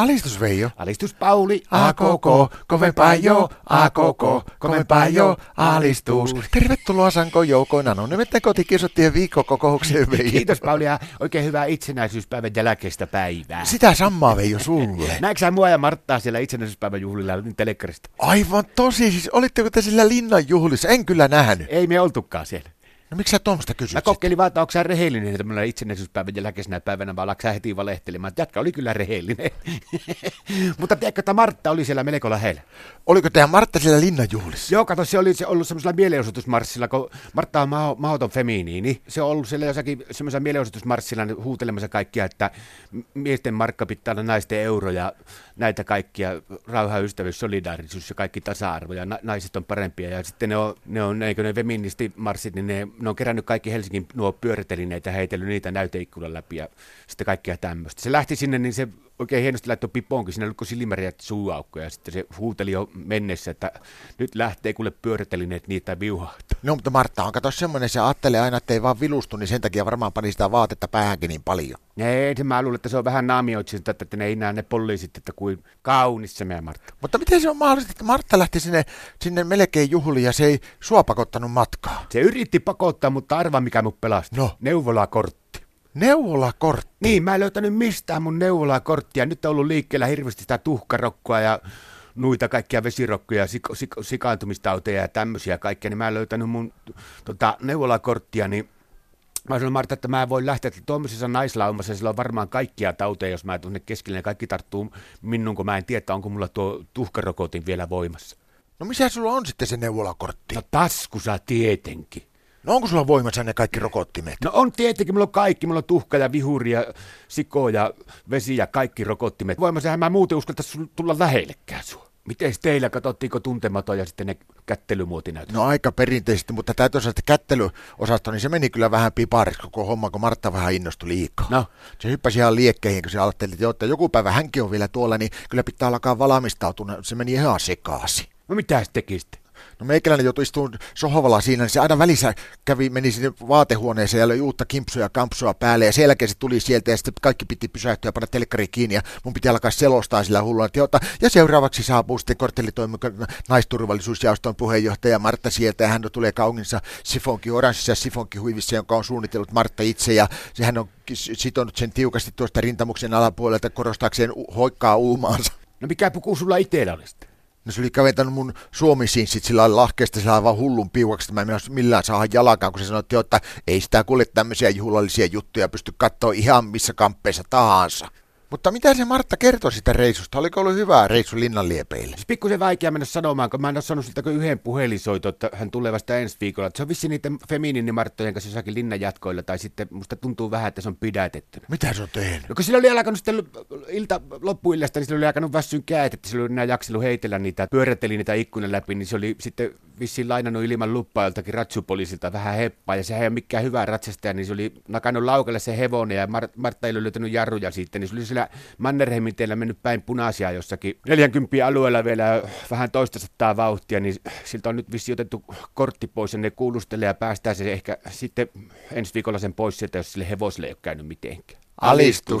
Alistus Veijo. Alistus Pauli, A koko, kovempaa jo, a koko, kovempaa jo, alistus. Tervetuloa Sanko joukoina, no nimittäin kotikiusottien viikkokokoukseen Veijo. Kiitos Pauli ja oikein hyvää itsenäisyyspäivän jälkeistä päivää. Sitä samaa Veijo sulle. Näetkö sä mua ja Marttaa siellä itsenäisyyspäivän juhlilla telekkarista? Aivan tosi, siis olitteko te sillä linnan juhlissa? En kyllä nähnyt. Ei me oltukaan siellä. No miksi sä tuommoista kysyt? Mä kokeilin vaan, että onko sä rehellinen tämmöinen itsenäisyyspäivän jälkeisenä päivänä, vai ollaanko sä heti valehtelemaan. Jätkä oli kyllä rehellinen. Mutta tiedätkö, että Martta oli siellä melko lähellä. Oliko teidän Martta siellä linnan juhlissa? Joo, kato, se oli se ollut semmoisella mielenosoitusmarssilla, kun Martta on maho, mahoton feminiini. Se on ollut siellä jossakin semmoisella mielenosoitusmarssilla huutelemassa kaikkia, että miesten markka pitää olla naisten euro ja näitä kaikkia, rauha, ystävyys, solidaarisuus ja kaikki tasa-arvo ja na- naiset on parempia. Ja sitten ne on, ne on eikö ne feministimarssit, niin ne, ne on kerännyt kaikki Helsingin nuo pyörätelineitä heitellyt niitä näyteikkunan läpi ja sitten kaikkea tämmöistä. Se lähti sinne, niin se oikein hienosti laittoi pipoonkin, siinä oli kuin silmäri ja suuaukko ja sitten se huuteli jo mennessä, että nyt lähtee kuule pyörätelineet niitä viuhahtaa. No mutta Martta on kato semmoinen, se ajattelee aina, että ei vaan vilustu, niin sen takia varmaan pani sitä vaatetta päähänkin niin paljon. Ei, se mä luulen, että se on vähän naamioitsinta, että ne ei näe ne poliisit, että kuin kaunis se meidän Martta. Mutta miten se on mahdollista, että Martta lähti sinne, sinne melkein juhliin ja se ei sua pakottanut matkaa? Se yritti pakottaa, mutta arva mikä mut pelasti. No. Neuvolakortti. Neuvolakortti. Niin, mä en löytänyt mistään mun neuvolakorttia. Nyt on ollut liikkeellä hirveästi sitä tuhkarokkoa ja nuita kaikkia vesirokkoja, siko, siko, sikaantumistauteja ja tämmöisiä kaikkia, niin mä en löytänyt mun tota, neuvolakorttia, niin Mä sanoin Marta, että mä en voi lähteä, että tuommoisessa naislaumassa sillä on varmaan kaikkia tauteja, jos mä tuonne keskelle ja kaikki tarttuu minun, kun mä en tiedä, onko mulla tuo tuhkarokotin vielä voimassa. No missä sulla on sitten se neuvolakortti? No taskussa tietenkin. No onko sulla voimassa ne kaikki rokottimet? No on tietenkin, mulla on kaikki, mulla on tuhka ja vihuri ja siko ja vesi ja kaikki rokottimet. Voimassahan mä muuten uskalta tulla lähellekään sua. Miten teillä, katsottiinko tuntematon ja sitten ne kättelymuotinäytöt? No aika perinteisesti, mutta täytyy sanoa, että kättelyosasto, niin se meni kyllä vähän pipariksi koko homma, kun Martta vähän innostui liikaa. No. Se hyppäsi ihan liekkeihin, kun se ajatteli, että, joo, että joku päivä hänkin on vielä tuolla, niin kyllä pitää alkaa valmistautua. Se meni ihan sekaisin. No mitä tekisitte? No meikäläinen joutui istumaan sohvalla siinä, niin se aina välissä kävi, meni sinne vaatehuoneeseen ja löi uutta kimpsua ja kampsua päälle ja sen jälkeen se tuli sieltä ja sitten kaikki piti pysähtyä ja panna telkkari kiinni ja mun piti alkaa selostaa sillä hullulla, että jota, ja seuraavaksi saapuu sitten korttelitoimikon naisturvallisuusjaoston puheenjohtaja Martta sieltä ja hän tulee kaunginsa sifonki oranssissa ja sifonki huivissa, jonka on suunnitellut Martta itse ja sehän on sitonut sen tiukasti tuosta rintamuksen alapuolelta korostaakseen hoikkaa uumaansa. No mikä puku sulla itsellä oli sitten? No se oli kaventanut mun suomisinssit sillä lailla lahkeesta sillä aivan hullun piuaksi, että mä en millään saada jalakaan, kun se sanoi, että ei sitä kuule tämmöisiä juhlallisia juttuja pysty katsoa ihan missä kamppeissa tahansa. Mutta mitä se Martta kertoi sitä reissusta? Oliko ollut hyvää reissu linnanliepeille? Siis pikkusen vaikea mennä sanomaan, kun mä en ole sanonut siltä kuin yhden puhelinsoito, että hän tulee vasta ensi viikolla. Että se on vissi niiden feminiinimarttojen kanssa jossakin linnanjatkoilla, tai sitten musta tuntuu vähän, että se on pidätetty. Mitä se on tehnyt? No kun sillä oli alkanut sitten ilta, loppuillasta, niin sillä oli alkanut väsyn käät, että sillä oli enää jaksellut heitellä niitä, pyörätteli niitä ikkunan läpi, niin se oli sitten vissiin lainannut ilman luppaa joltakin ratsupoliisilta vähän heppaa, ja sehän ei ole mikään hyvä ratsastaja, niin se oli nakannut laukalle se hevonen, ja Mar- Martta ei ole löytänyt jarruja sitten, niin se oli siellä Mannerheimin teillä mennyt päin punaisia jossakin 40 alueella vielä vähän toista sataa vauhtia, niin siltä on nyt vissi otettu kortti pois ja ne kuulustelee ja päästään se ehkä sitten ensi viikolla sen pois sieltä, jos sille hevoselle ei ole käynyt mitenkään. Alistus.